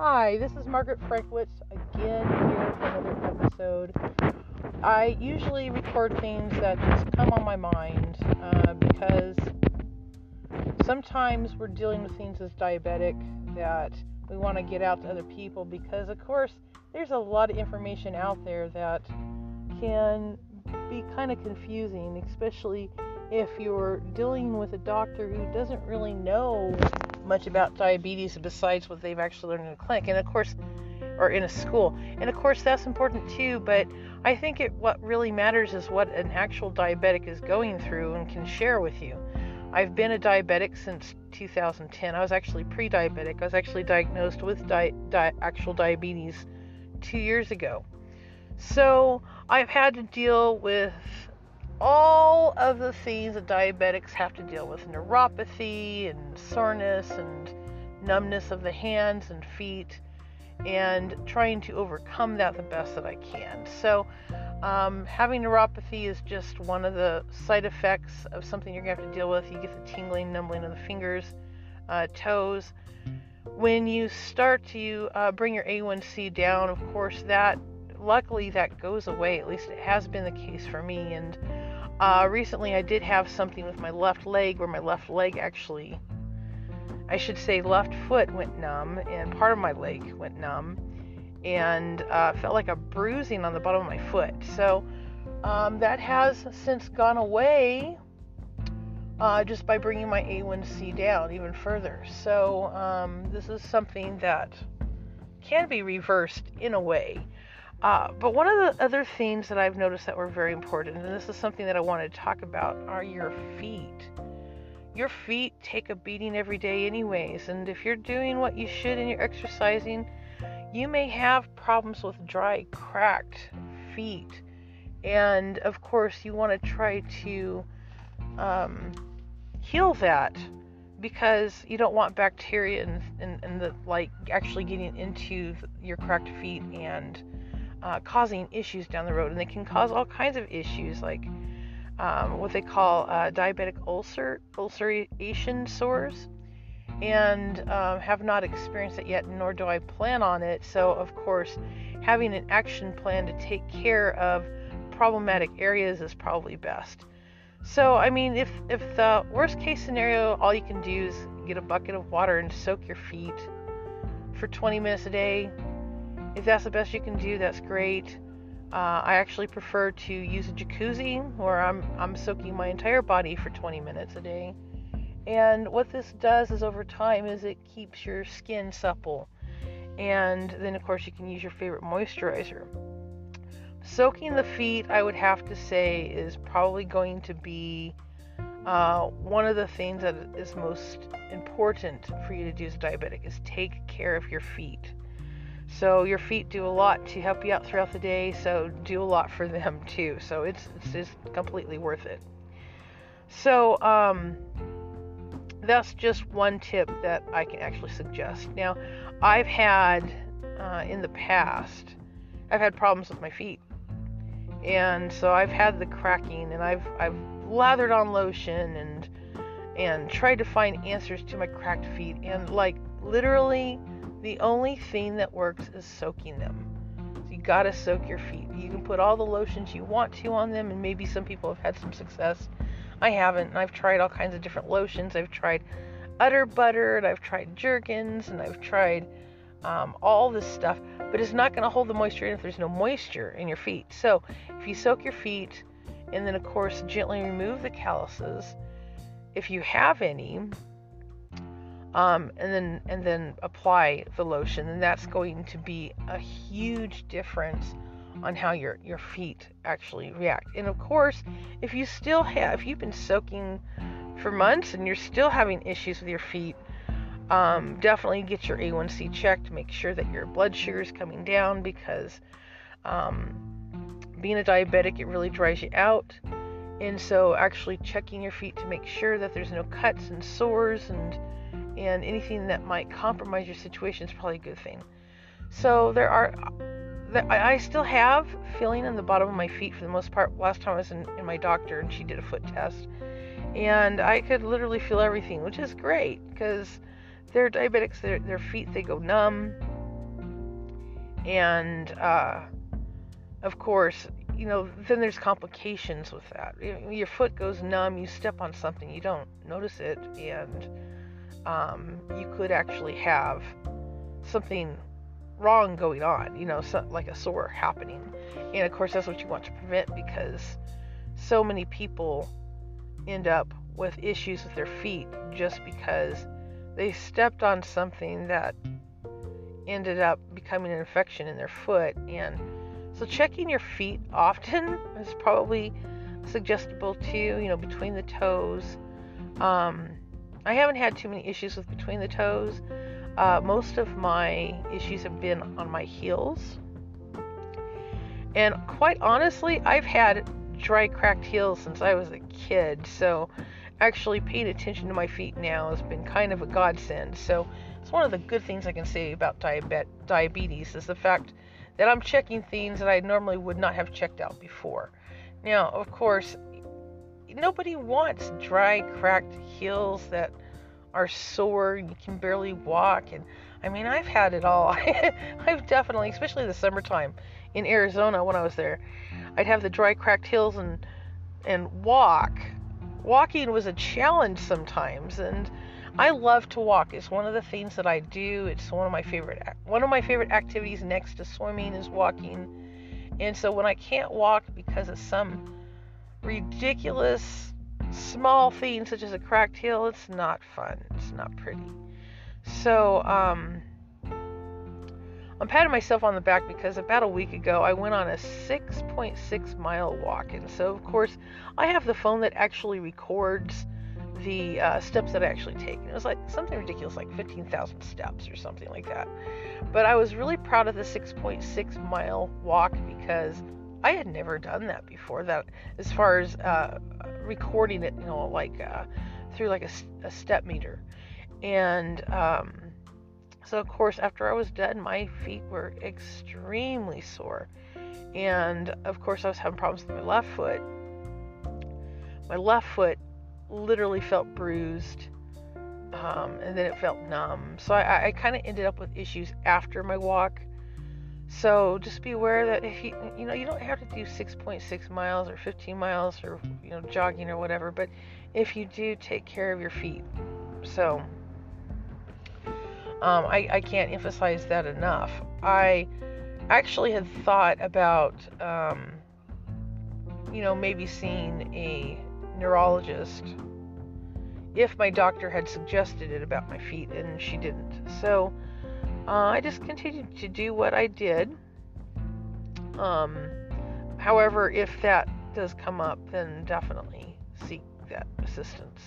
Hi, this is Margaret Frankwitz again here for another episode. I usually record things that just come on my mind uh, because sometimes we're dealing with things as diabetic that we want to get out to other people because, of course, there's a lot of information out there that can be kind of confusing, especially if you're dealing with a doctor who doesn't really know much about diabetes besides what they've actually learned in a clinic. And of course or in a school. And of course that's important too but i think it what really matters is what an actual diabetic is going through and can share with you. I've been a diabetic since 2010 i was actually pre-diabetic. I was actually diagnosed with di- di- actual diabetes two years ago. So i've had to deal with all of the things that diabetics have to deal with neuropathy and soreness and numbness of the hands and feet and trying to overcome that the best that I can. So, um, having neuropathy is just one of the side effects of something you're going to have to deal with. You get the tingling, numbling of the fingers, uh, toes. When you start to uh, bring your A1C down, of course, that luckily that goes away. At least it has been the case for me. And uh, recently, I did have something with my left leg where my left leg actually, I should say, left foot went numb and part of my leg went numb and uh, felt like a bruising on the bottom of my foot. So um, that has since gone away uh, just by bringing my A1C down even further. So um, this is something that can be reversed in a way. Uh, but one of the other things that I've noticed that were very important, and this is something that I wanted to talk about, are your feet. Your feet take a beating every day, anyways, and if you're doing what you should and you're exercising, you may have problems with dry, cracked feet. And of course, you want to try to um, heal that because you don't want bacteria and, and, and the like actually getting into your cracked feet and uh, causing issues down the road, and they can cause all kinds of issues like um, what they call uh, diabetic ulcer ulceration sores, and um, have not experienced it yet, nor do I plan on it. So, of course, having an action plan to take care of problematic areas is probably best. So, I mean, if if the worst case scenario, all you can do is get a bucket of water and soak your feet for 20 minutes a day, if that's the best you can do, that's great. Uh, I actually prefer to use a jacuzzi where I'm I'm soaking my entire body for 20 minutes a day. And what this does is over time is it keeps your skin supple. And then of course you can use your favorite moisturizer. Soaking the feet, I would have to say, is probably going to be uh, one of the things that is most important for you to do as a diabetic is take care of your feet. So your feet do a lot to help you out throughout the day. So do a lot for them too. So it's it's just completely worth it. So um, that's just one tip that I can actually suggest. Now, I've had uh, in the past, I've had problems with my feet, and so I've had the cracking, and I've I've lathered on lotion and and tried to find answers to my cracked feet, and like literally the only thing that works is soaking them. So you gotta soak your feet. You can put all the lotions you want to on them, and maybe some people have had some success. I haven't, and I've tried all kinds of different lotions. I've tried udder butter, and I've tried Jergens, and I've tried um, all this stuff, but it's not gonna hold the moisture in if there's no moisture in your feet. So if you soak your feet, and then of course gently remove the calluses, if you have any, um, and then and then apply the lotion and that's going to be a huge difference on how your your feet actually react. And of course if you still have if you've been soaking for months and you're still having issues with your feet um, definitely get your A1C checked make sure that your blood sugar is coming down because um, being a diabetic it really dries you out. And so actually checking your feet to make sure that there's no cuts and sores and and anything that might compromise your situation is probably a good thing. So there are, I still have feeling in the bottom of my feet for the most part. Last time I was in, in my doctor and she did a foot test, and I could literally feel everything, which is great because they're diabetics. Their their feet they go numb, And uh, of course, you know, then there's complications with that. Your foot goes numb, you step on something, you don't notice it, and um, you could actually have something wrong going on, you know, like a sore happening. And of course, that's what you want to prevent because so many people end up with issues with their feet just because they stepped on something that ended up becoming an infection in their foot. And so, checking your feet often is probably suggestible too, you know, between the toes. Um, I haven't had too many issues with between the toes. Uh, most of my issues have been on my heels. And quite honestly, I've had dry, cracked heels since I was a kid. So actually paying attention to my feet now has been kind of a godsend. So it's one of the good things I can say about diabe- diabetes is the fact that I'm checking things that I normally would not have checked out before. Now, of course, nobody wants dry, cracked heels that are sore and you can barely walk. And I mean, I've had it all. I've definitely, especially the summertime in Arizona when I was there, I'd have the dry, cracked heels and and walk. Walking was a challenge sometimes, and I love to walk. It's one of the things that I do. It's one of my favorite one of my favorite activities next to swimming is walking. And so when I can't walk because of some ridiculous small things such as a cracked heel, it's not fun. It's not pretty. So, um, I'm patting myself on the back because about a week ago I went on a 6.6 mile walk. And so, of course, I have the phone that actually records the uh, steps that I actually take. And it was like something ridiculous, like 15,000 steps or something like that. But I was really proud of the 6.6 mile walk because I had never done that before. That as far as uh, recording it, you know, like uh, through like a, a, step meter, and um, so of course after I was done, my feet were extremely sore, and of course I was having problems with my left foot. My left foot literally felt bruised. Um, and then it felt numb. So I, I kind of ended up with issues after my walk so just be aware that if you you know you don't have to do 6.6 miles or 15 miles or you know jogging or whatever, but if you do, take care of your feet. So um, I, I can't emphasize that enough. I actually had thought about um, you know maybe seeing a neurologist if my doctor had suggested it about my feet and she didn't. So uh, I just continued to do what I did. Um, however, if that does come up, then definitely seek that assistance.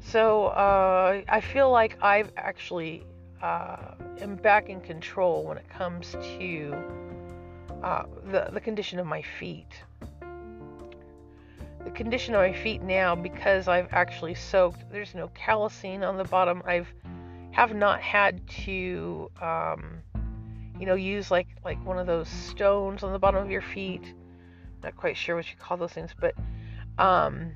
So uh, I feel like I've actually uh, am back in control when it comes to uh, the the condition of my feet. The condition of my feet now, because I've actually soaked. There's no callousing on the bottom. I've have not had to, um, you know, use like like one of those stones on the bottom of your feet. Not quite sure what you call those things, but um,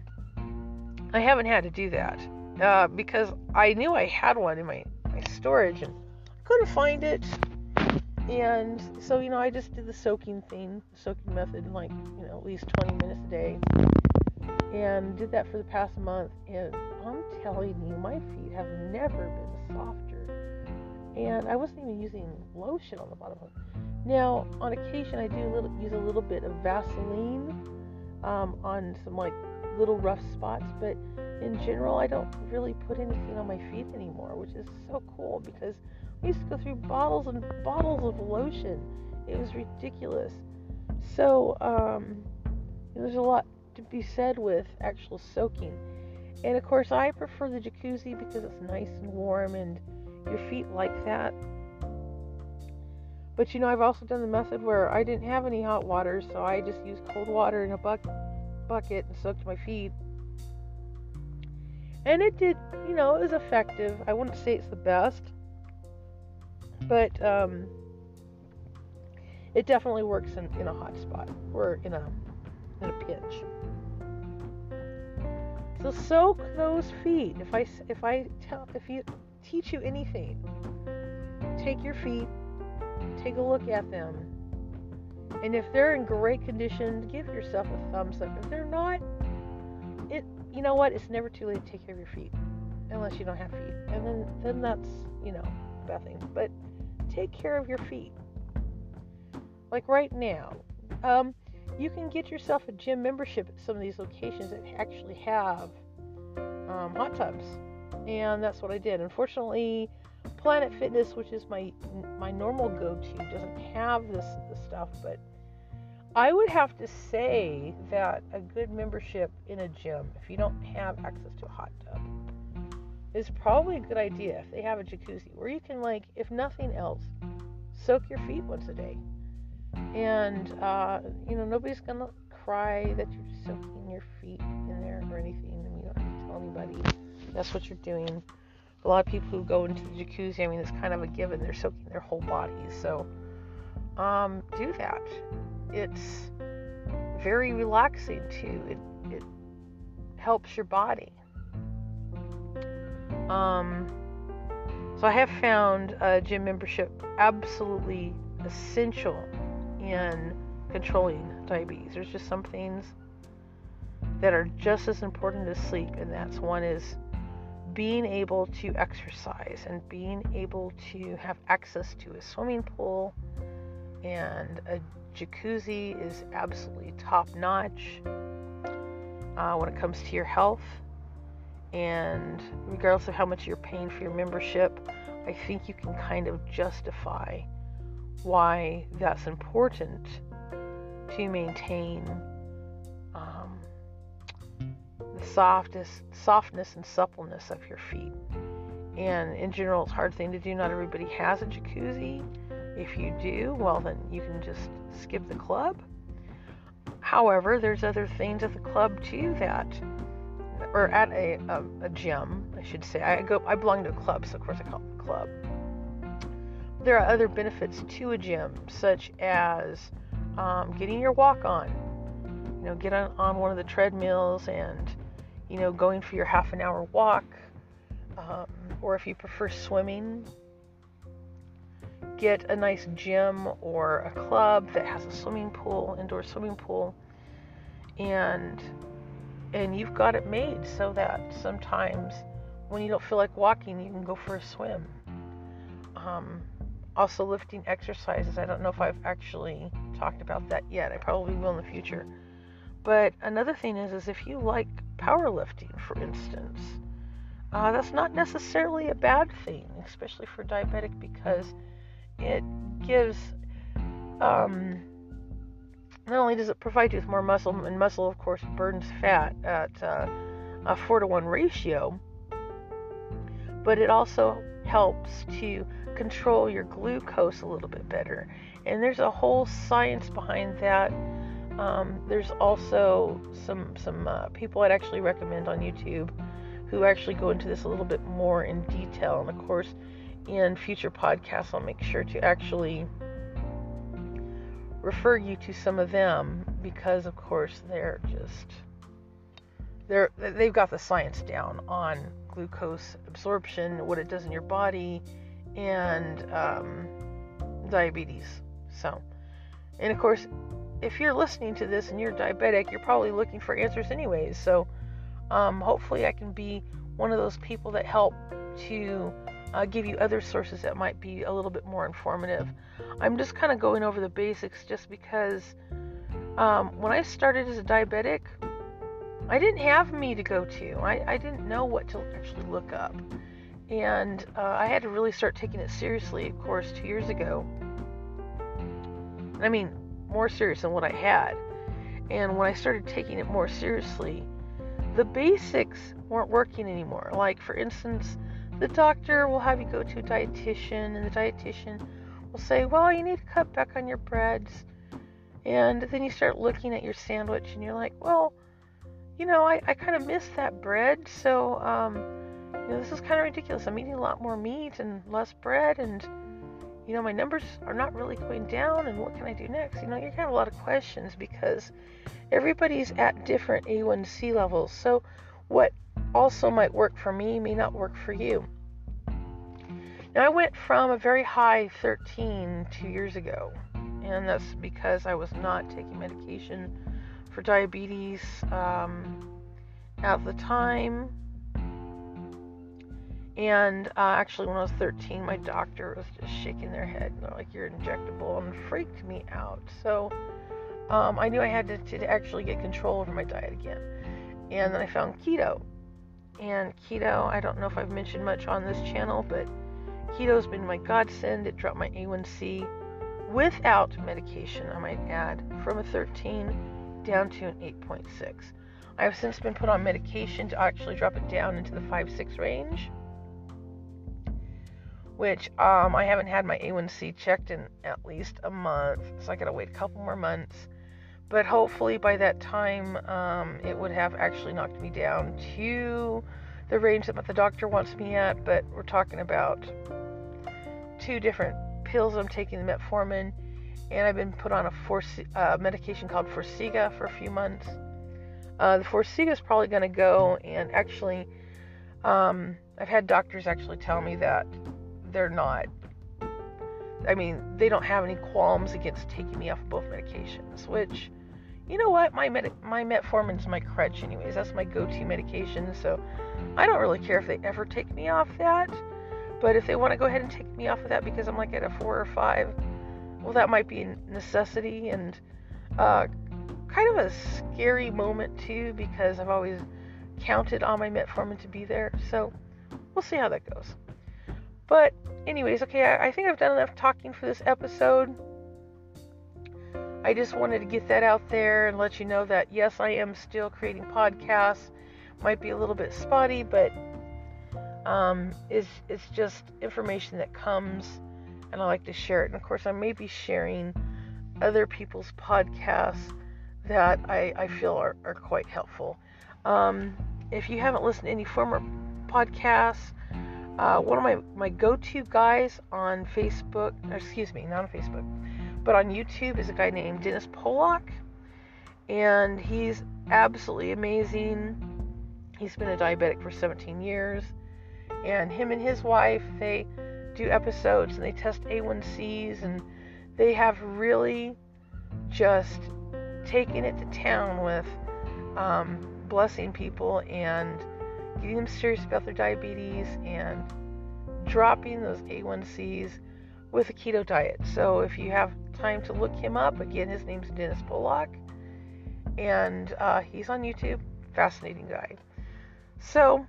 I haven't had to do that uh, because I knew I had one in my my storage and couldn't find it. And so, you know, I just did the soaking thing, the soaking method, like, you know, at least 20 minutes a day. And did that for the past month. And I'm telling you, my feet have never been softer. And I wasn't even using lotion on the bottom of it. Now, on occasion, I do a little, use a little bit of Vaseline um, on some like little rough spots, but in general, I don't really put anything on my feet anymore, which is so cool because we used to go through bottles and bottles of lotion. It was ridiculous. So, um, there's a lot to be said with actual soaking. And of course, I prefer the jacuzzi because it's nice and warm and your feet like that. But you know, I've also done the method where I didn't have any hot water, so I just used cold water in a buck- bucket and soaked my feet. And it did, you know, it was effective. I wouldn't say it's the best, but um, it definitely works in, in a hot spot or in a in a pinch. So soak those feet. If I if I tell if you teach you anything, take your feet, take a look at them. And if they're in great condition, give yourself a thumbs up. If they're not, it you know what? It's never too late to take care of your feet, unless you don't have feet, and then then that's you know bad thing. But take care of your feet. Like right now, um, you can get yourself a gym membership at some of these locations that actually have um, hot tubs, and that's what I did. Unfortunately, Planet Fitness, which is my my normal go-to, doesn't have this, this stuff, but I would have to say that a good membership in a gym, if you don't have access to a hot tub, is probably a good idea if they have a jacuzzi where you can, like, if nothing else, soak your feet once a day. And, uh, you know, nobody's to cry that you're soaking your feet in there or anything. Mean, you don't have to tell anybody that's what you're doing. A lot of people who go into the jacuzzi, I mean, it's kind of a given. They're soaking their whole bodies. So, um, do that. It's very relaxing too. It, it helps your body. Um, so I have found a gym membership absolutely essential in controlling diabetes. There's just some things that are just as important as sleep, and that's one is being able to exercise and being able to have access to a swimming pool and a jacuzzi is absolutely top notch uh, when it comes to your health. And regardless of how much you're paying for your membership, I think you can kind of justify why that's important to maintain um, the softest, softness and suppleness of your feet. And in general, it's a hard thing to do. Not everybody has a jacuzzi. If you do, well, then you can just skip the club. However, there's other things at the club too that, or at a, a, a gym, I should say. I go, I belong to a club, so of course I call it a club. There are other benefits to a gym, such as um, getting your walk on. You know, get on, on one of the treadmills and, you know, going for your half an hour walk. Um, or if you prefer swimming, get a nice gym or a club that has a swimming pool, indoor swimming pool, and and you've got it made so that sometimes when you don't feel like walking, you can go for a swim. Um, also, lifting exercises. I don't know if I've actually talked about that yet. I probably will in the future. But another thing is, is if you like powerlifting, for instance, uh, that's not necessarily a bad thing, especially for diabetic, because it gives um, not only does it provide you with more muscle, and muscle, of course, burns fat at uh, a four to one ratio, but it also helps to control your glucose a little bit better. And there's a whole science behind that. Um, there's also some some uh, people I'd actually recommend on YouTube who actually go into this a little bit more in detail. And of course, in future podcasts, I'll make sure to actually refer you to some of them because, of course, they're just they're they've got the science down on glucose absorption, what it does in your body, and um, diabetes. So, and of course, if you're listening to this and you're diabetic, you're probably looking for answers anyways. So, um, hopefully, I can be one of those people that help to uh, give you other sources that might be a little bit more informative. I'm just kind of going over the basics just because um, when I started as a diabetic, I didn't have me to go to. I, I didn't know what to actually look up. And uh, I had to really start taking it seriously, of course, two years ago. I mean, more serious than what I had. And when I started taking it more seriously, the basics weren't working anymore. Like, for instance, the doctor will have you go to a dietitian, and the dietitian will say, Well, you need to cut back on your breads. And then you start looking at your sandwich, and you're like, Well, you know, I, I kind of miss that bread, so, um, you know, this is kind of ridiculous. I'm eating a lot more meat and less bread, and, you know, my numbers are not really going down, and what can I do next? You know, you have a lot of questions because everybody's at different A1C levels. So, what also might work for me may not work for you. Now, I went from a very high 13 two years ago, and that's because I was not taking medication for diabetes um, at the time. And uh, actually, when I was 13, my doctor was just shaking their head. and They're like, "You're injectable," and freaked me out. So um, I knew I had to, to actually get control over my diet again. And then I found keto. And keto, I don't know if I've mentioned much on this channel, but keto's been my godsend. It dropped my A1C without medication, I might add, from a 13 down to an 8.6. I have since been put on medication to actually drop it down into the 5 6 range, which um, I haven't had my A1C checked in at least a month, so I gotta wait a couple more months. But hopefully by that time, um, it would have actually knocked me down to the range that the doctor wants me at. But we're talking about two different pills I'm taking, the metformin, and I've been put on a Force- uh, medication called Forxiga for a few months. Uh, the Forxiga is probably going to go, and actually, um, I've had doctors actually tell me that they're not. I mean, they don't have any qualms against taking me off both medications, which you know what? My med- my metformin's my crutch, anyways. That's my go-to medication. So I don't really care if they ever take me off that. But if they want to go ahead and take me off of that because I'm like at a four or five, well, that might be a necessity and uh, kind of a scary moment too because I've always counted on my metformin to be there. So we'll see how that goes. But anyways, okay, I, I think I've done enough talking for this episode. I just wanted to get that out there and let you know that yes, I am still creating podcasts. Might be a little bit spotty, but um, it's, it's just information that comes and I like to share it. And of course, I may be sharing other people's podcasts that I, I feel are, are quite helpful. Um, if you haven't listened to any former podcasts, uh, one of my, my go to guys on Facebook, excuse me, not on Facebook, but on YouTube is a guy named Dennis Pollock, and he's absolutely amazing. He's been a diabetic for 17 years, and him and his wife they do episodes and they test A1Cs and they have really just taken it to town with um, blessing people and getting them serious about their diabetes and dropping those A1Cs with a keto diet. So if you have time to look him up, again, his name's Dennis Pollock, and uh, he's on YouTube. Fascinating guy. So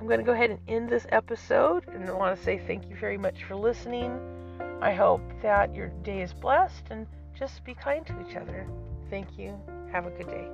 I'm going to go ahead and end this episode and I want to say thank you very much for listening. I hope that your day is blessed and just be kind to each other. Thank you. Have a good day.